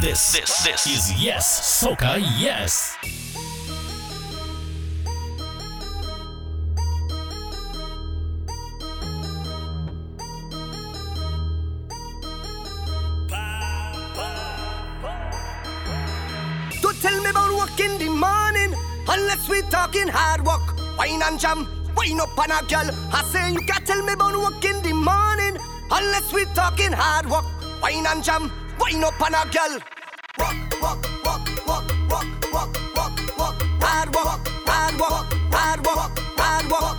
This, this, this is Yes Soca Yes. Don't tell me about work in the morning unless we're talking hard work, wine and jam. Wine up on a girl, I say you can't tell me about work in the morning unless we're talking hard work, wine and jam. Wind up on a girl. Walk, walk, walk, walk, walk, walk, walk, walk. Hard walk, hard walk, hard walk, hard walk.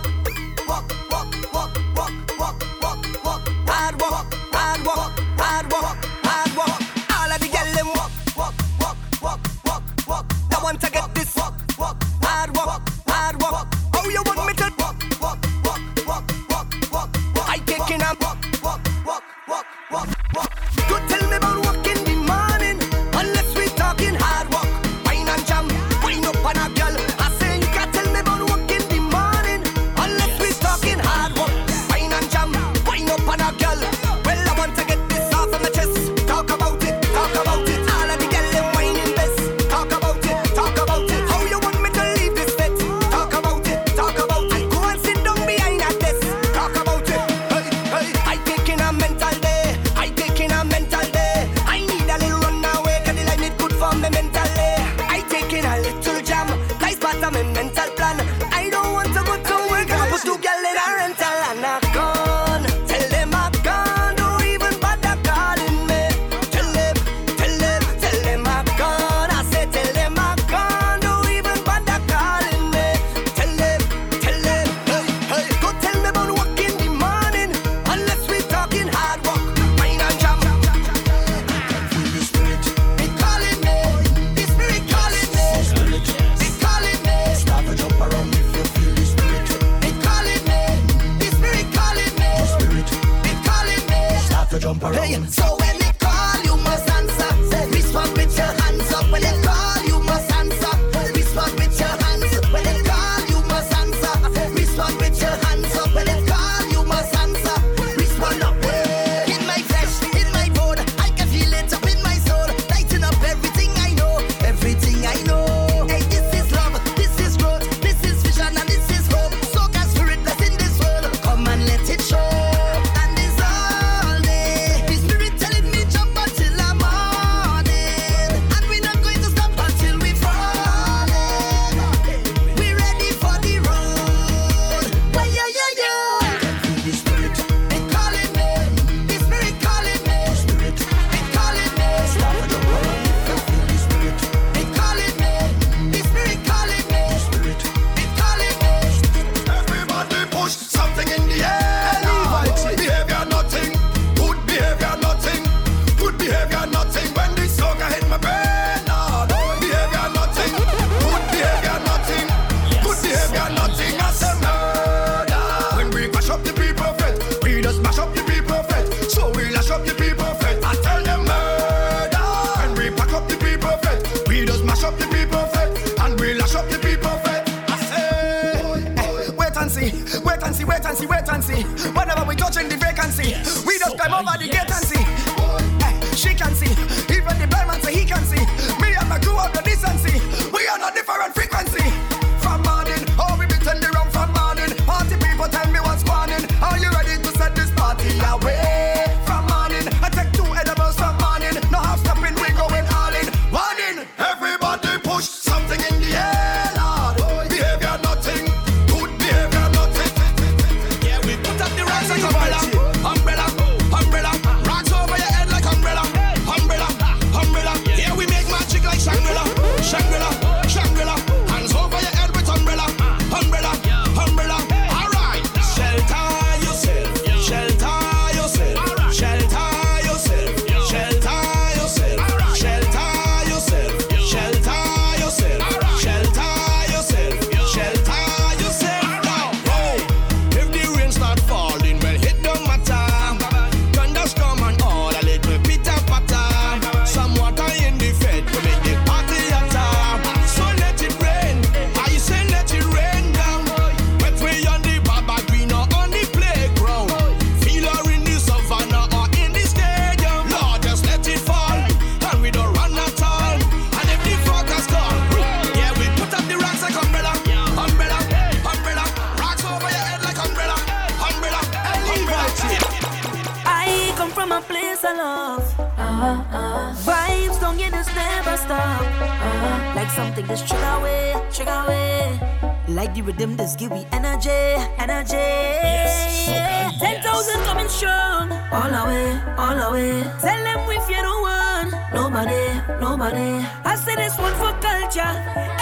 coming strong. All our way, all our way. Tell them we fear no one. Nobody, nobody. I say this one for culture.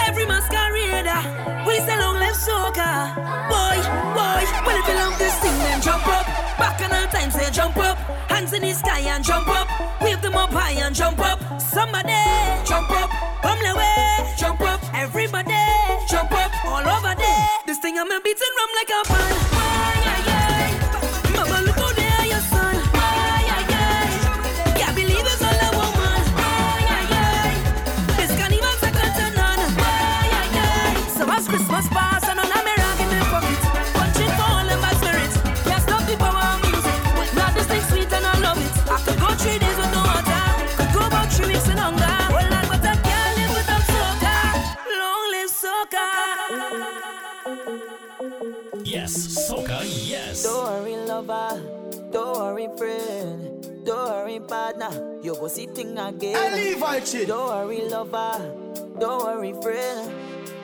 Every masquerader. We say long live soca. Boy, boy. Well, if you love this thing, then jump up. Back on all times, they jump up. Hands in the sky and jump up. Wave them up high and jump up. Somebody, jump up. Come the way, jump up. Everybody, jump up. All over there. This thing I'm a beating rum like a band. you go sitting again. I leave I cheat. Don't worry, lover. Don't worry, friend.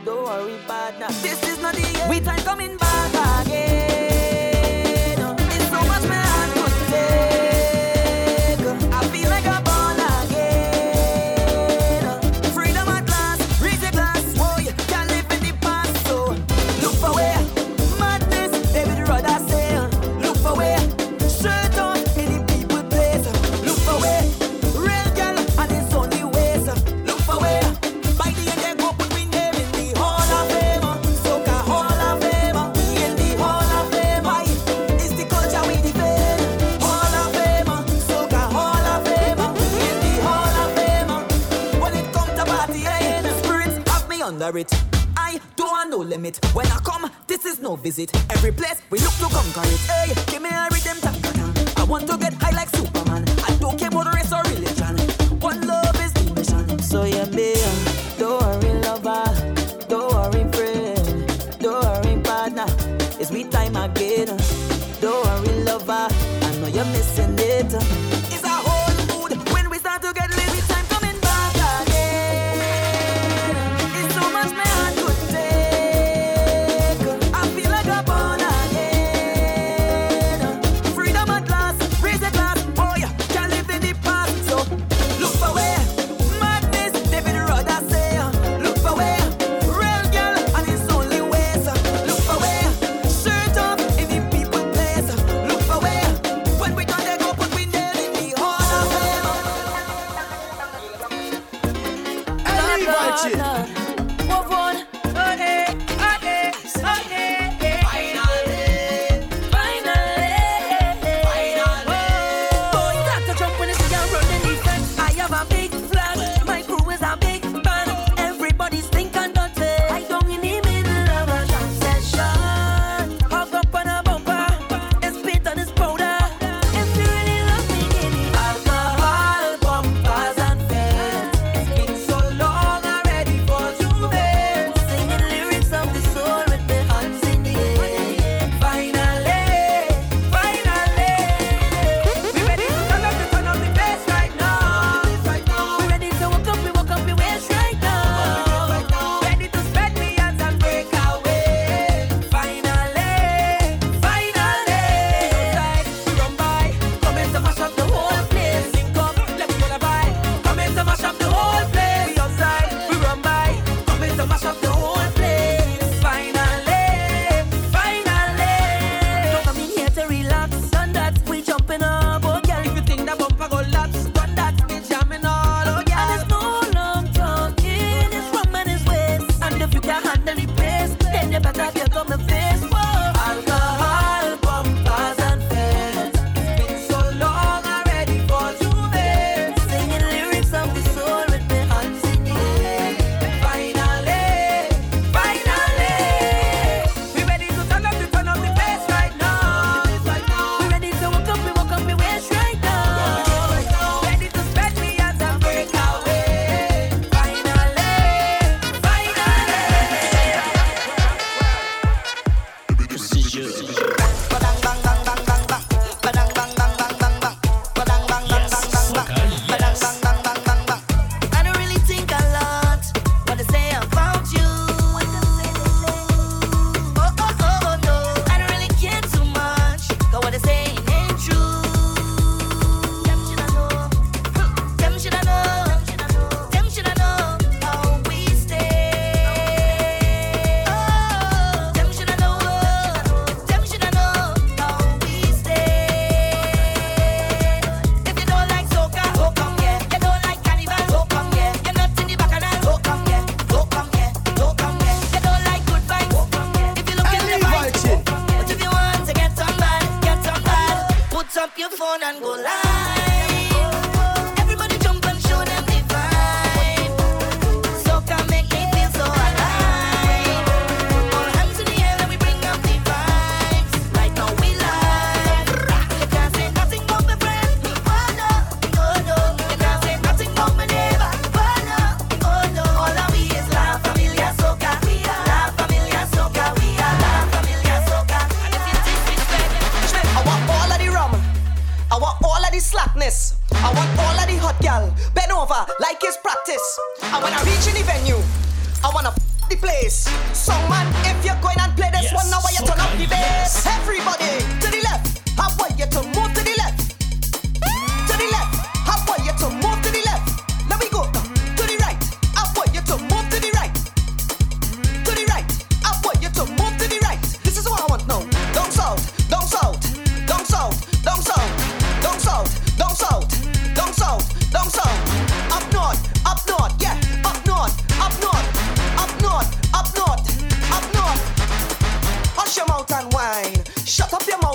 Don't worry, partner. This is not the end. We time coming back again. There's so much more I could say.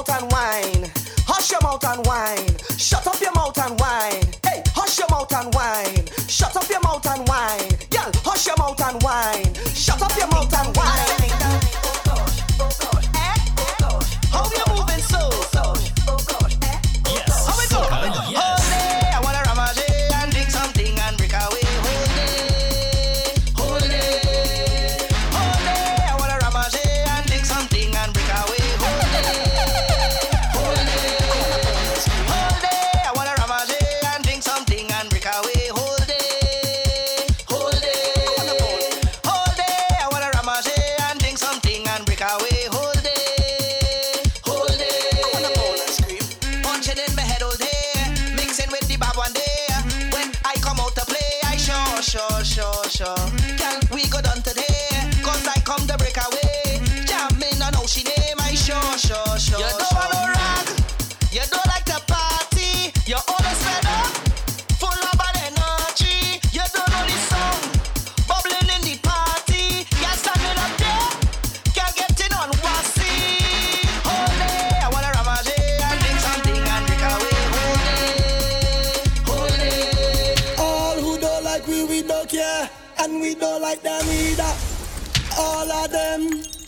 mouth and whine. Hush your mouth and whine. Shut up your mouth and whine. Hey, hush your mouth and whine. Shut up your mouth and whine. Girl, hush your mouth and whine. Shut up your mouth and whine. we don't care, and we don't like them either. All of them.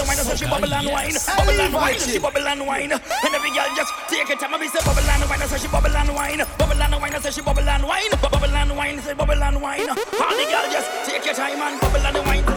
and wine, so she bubble and wine, bubble and wine, she bubble and wine. And every girl just take it time and be say bubble and wine, so she bubble and wine, bubble and wine, so she bubble and wine, bubble and wine, say bubble and wine. All the girl just take your time and bubble and wine.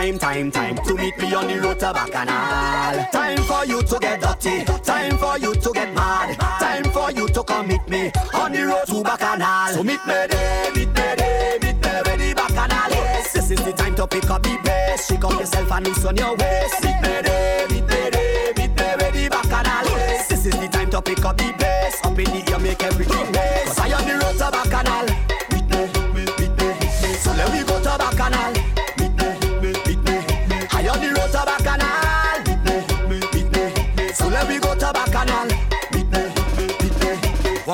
time, time, time to meet me on the road to Bacchanal. Time for you to get dirty, time for you to get mad, time for you to come meet me on the road to Bacchanal. So meet me there, meet me there, meet me where the Bacchanal is. This is the time to pick up the pace. shake up yourself and on your waist. Meet me there, meet me there, meet me where the Bacchanal is. This is the time to pick up the pace. up in the air make everything bass.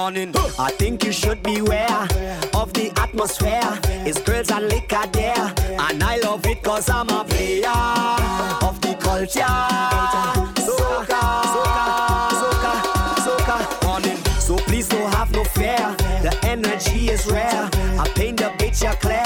morning. I think you should beware of the atmosphere. It's girls and liquor there. And I love it cause I'm a player of the culture. Soca, soca, soca. Morning. So please don't have no fear. The energy is rare. I paint the picture clear.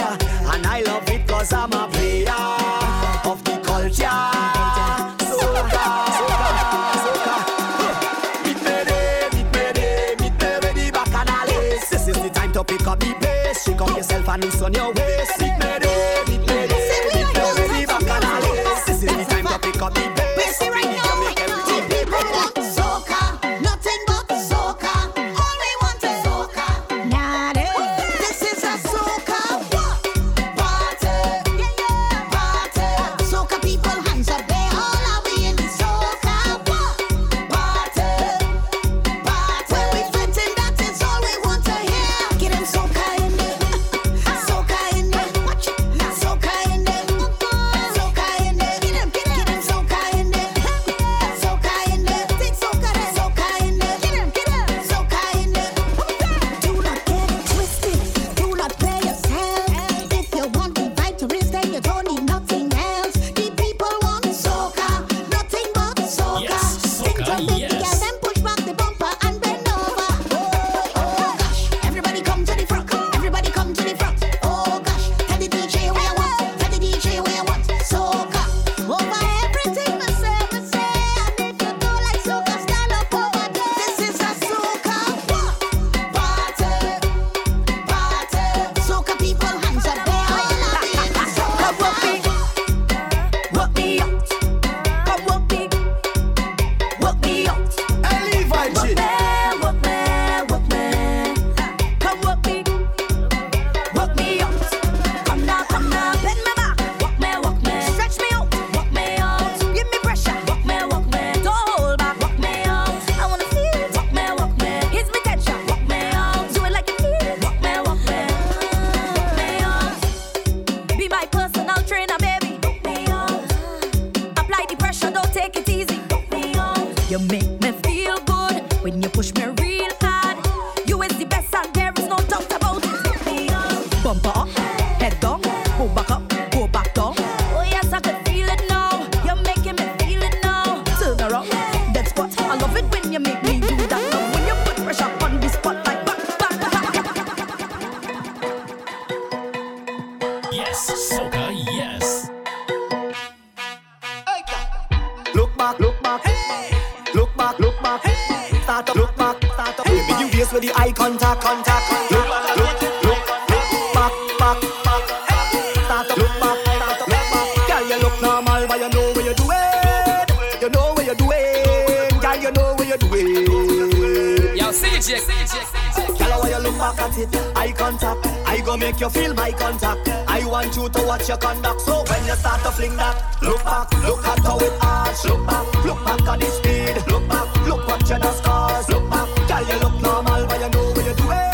my contact. I want you to watch your conduct. So when you start to fling that, look back, look at how it arch. Look back, look back at the speed. Look back, look what you just scars. Look back, girl, you look normal, but you know what you're doing.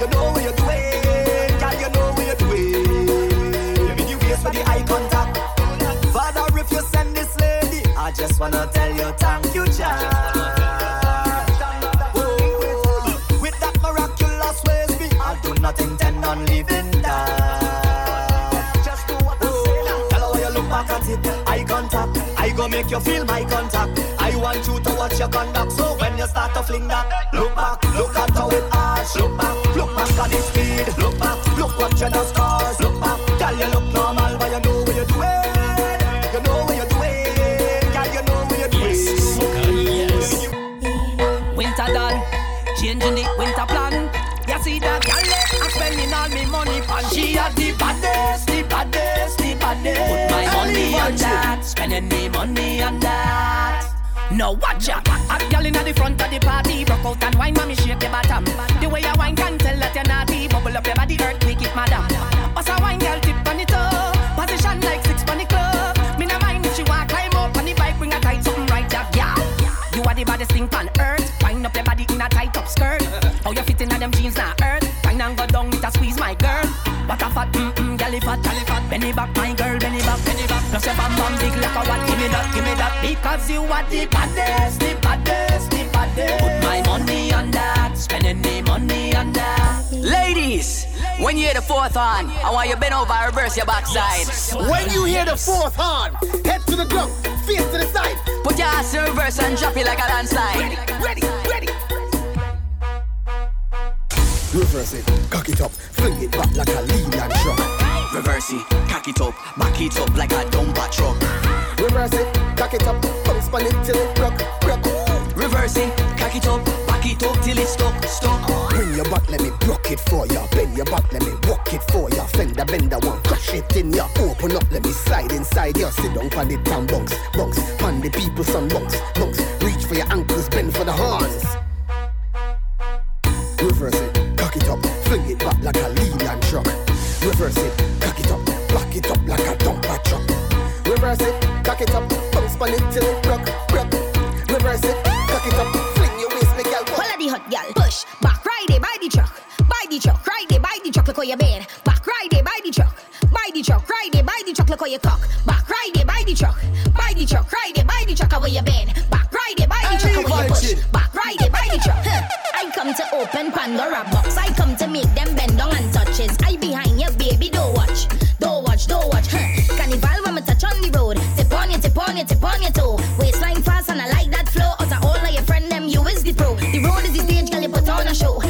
You know what you're doing, girl, you know what you're doing. When you waste for the eye contact, father, if you send this lady, I just wanna tell you thank you. go make you feel my contact. I want you to watch your conduct. So when you start to fling that, look back, look at how it arch. Look back, look back at the speed. Look back, look what you just caused. Look back. The money on that. No, watch out. A girl in the front of the party, broke out and wine, mommy shake your bottom. The way you wine can tell that you're naughty. Bubble up your body, earthquake it, madam. What's a wine, girl, me that. Because you are the baddest, the baddest, the baddest. Put my money on that, spending the money on that. Ladies, when you hear the fourth horn, I want you bend over and reverse your backside. When you hear the fourth horn, head to the ground, face to the side. Put your ass in reverse and drop it like a landslide. Ready, ready. Reverse it, cock it up, fling it back like a lean and truck. Reverse it, cock it up, back it up like a dumper truck. Reverse it, cock it up, bounce on it till it rock, rock. Reverse it, cock it up, back it up till it's stuck, stuck. Bring your back, let me block it for ya. Bend your back, let me walk it for ya. Fender, bender, one crush it in ya. Open up, let me slide inside ya. Sit down on it and bounce, bounce. Pan the people, son, bounce, bounce. Reach for your ankles, bend for the horns. Reverse it, cock it up, fling it back like a lean and truck. Reverse it, cock it up, back it up like a dumper truck. Reverse it, cock it up, bounce on it till it rock, rock. Reverse it, cock it up, fling your waist, me gal. Of the hot gal push back, ride it by the truck, by the truck, ride it by the truck, look how you bend. Back, ride it by the truck, by the truck, ride it by the truck, look how you cock. Back, ride it by the truck, by the truck, ride it by the truck, how you bend. Back, ride it by the truck, how you push. Back, ride it by the truck. I come to open Pandora box. I on you, tip on you, tip on your toe. Waistline fast and I like that flow. Out of all of your friend them, you is the pro. The road is the stage, girl. You put on a show.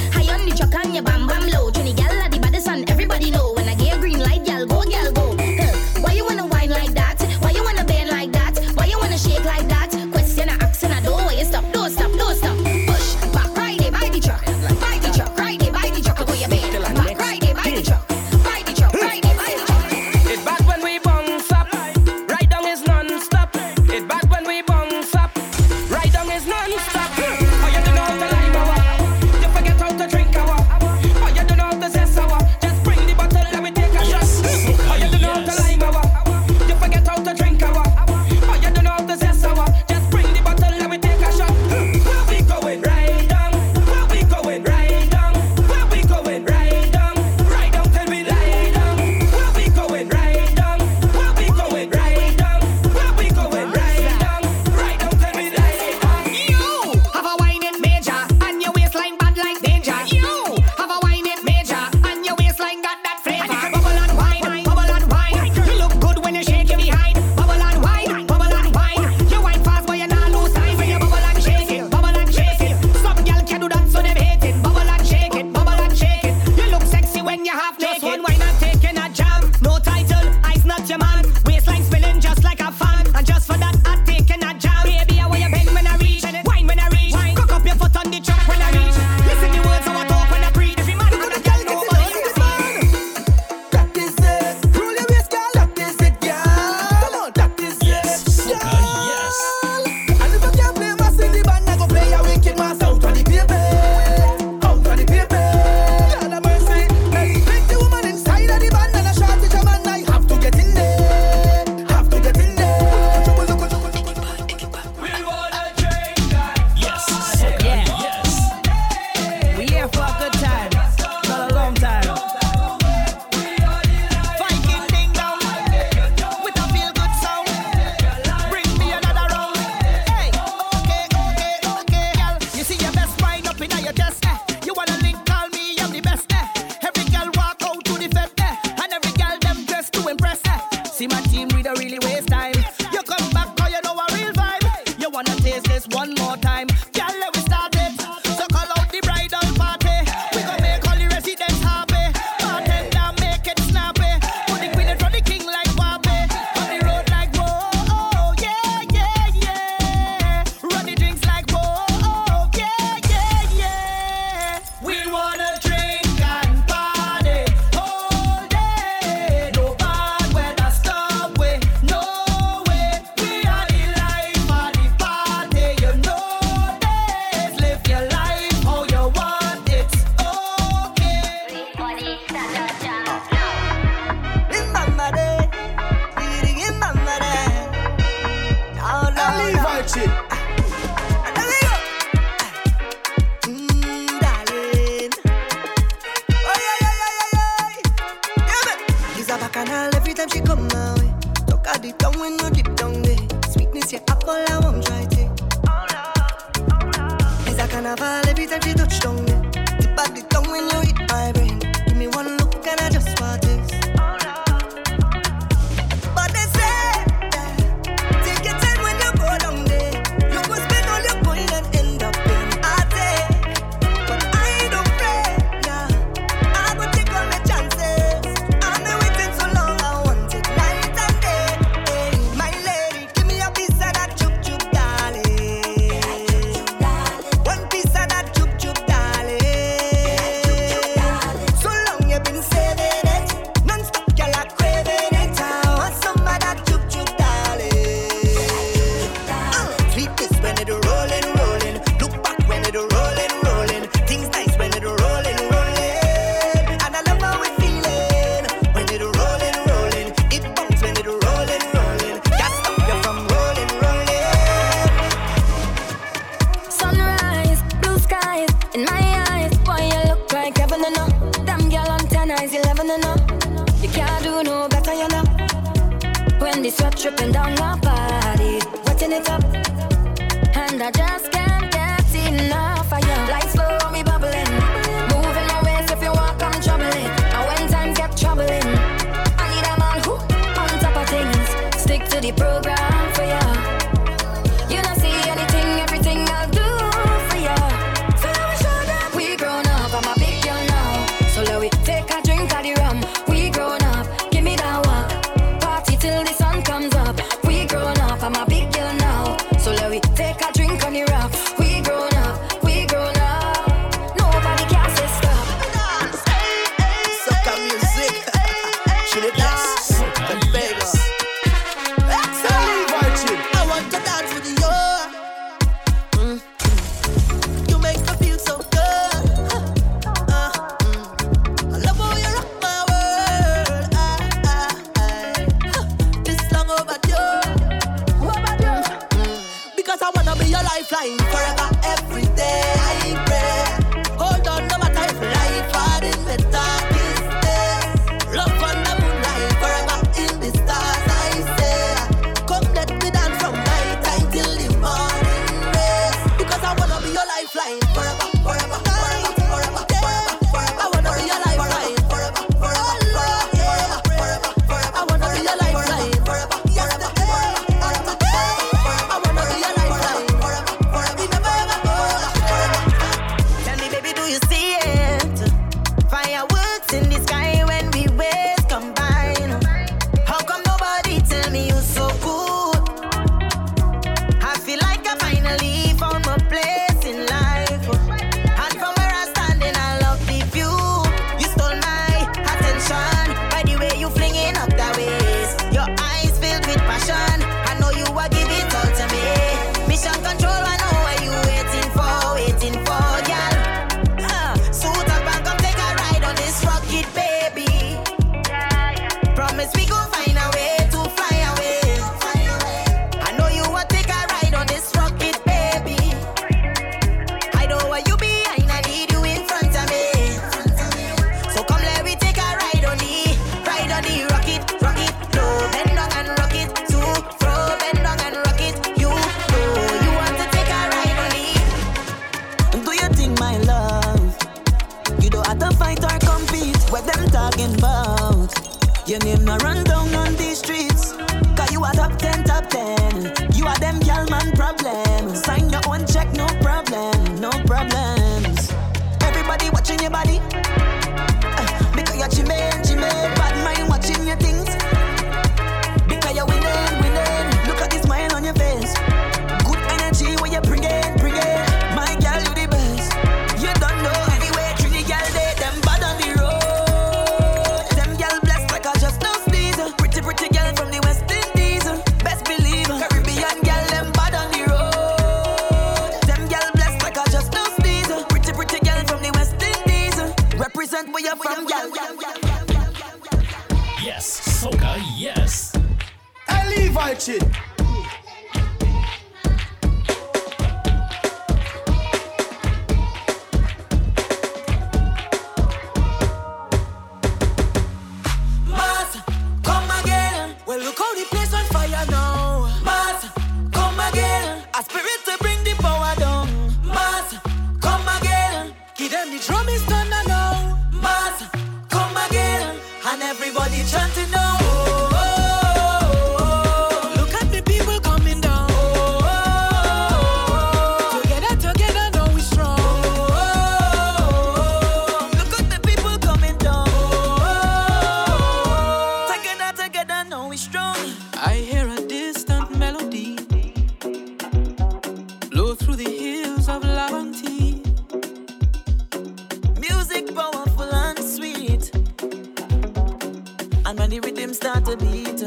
to beat.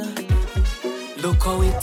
Look how it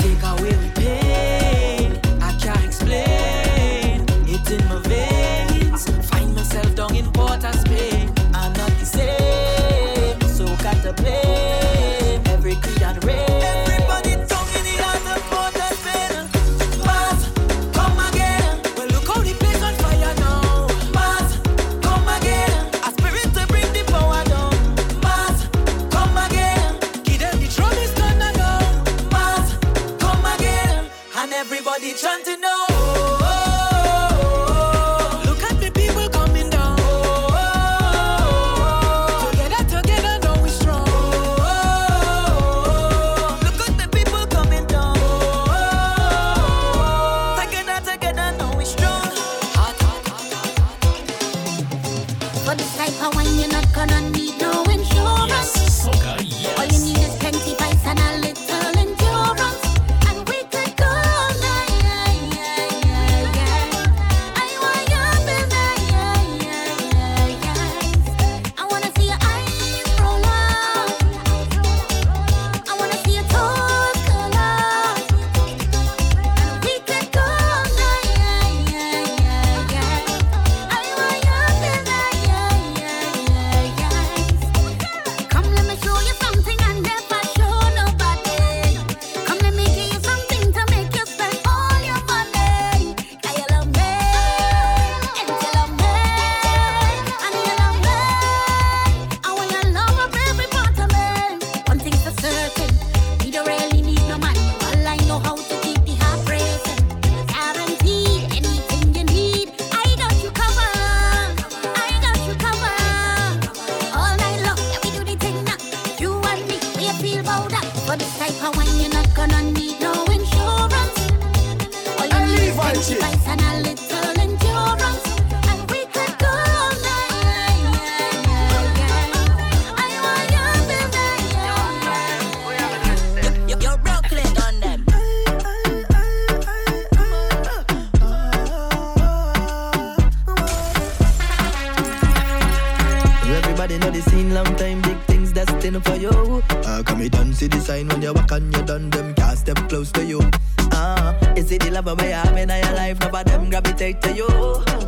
see the love of my arm in your life. None them gravitate to you.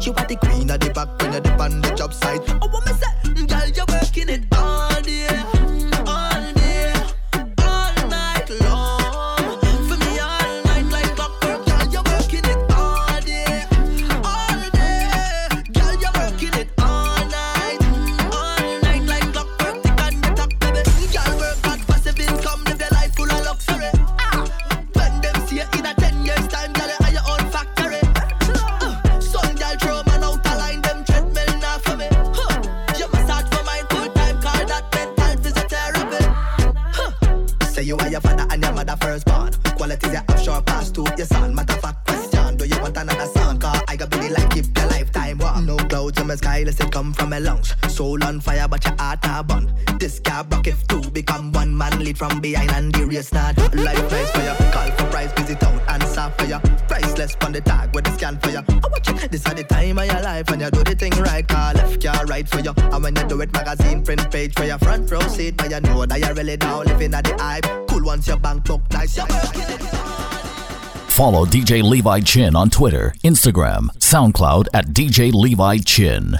You are the queen of the back, queen of the band, the job site. Oh, what me say? Girl, you're working it on. but you know that you're really now living at the hype. Cool once your bank book nice. Follow DJ Levi Chin on Twitter, Instagram, SoundCloud at DJ Levi Chin.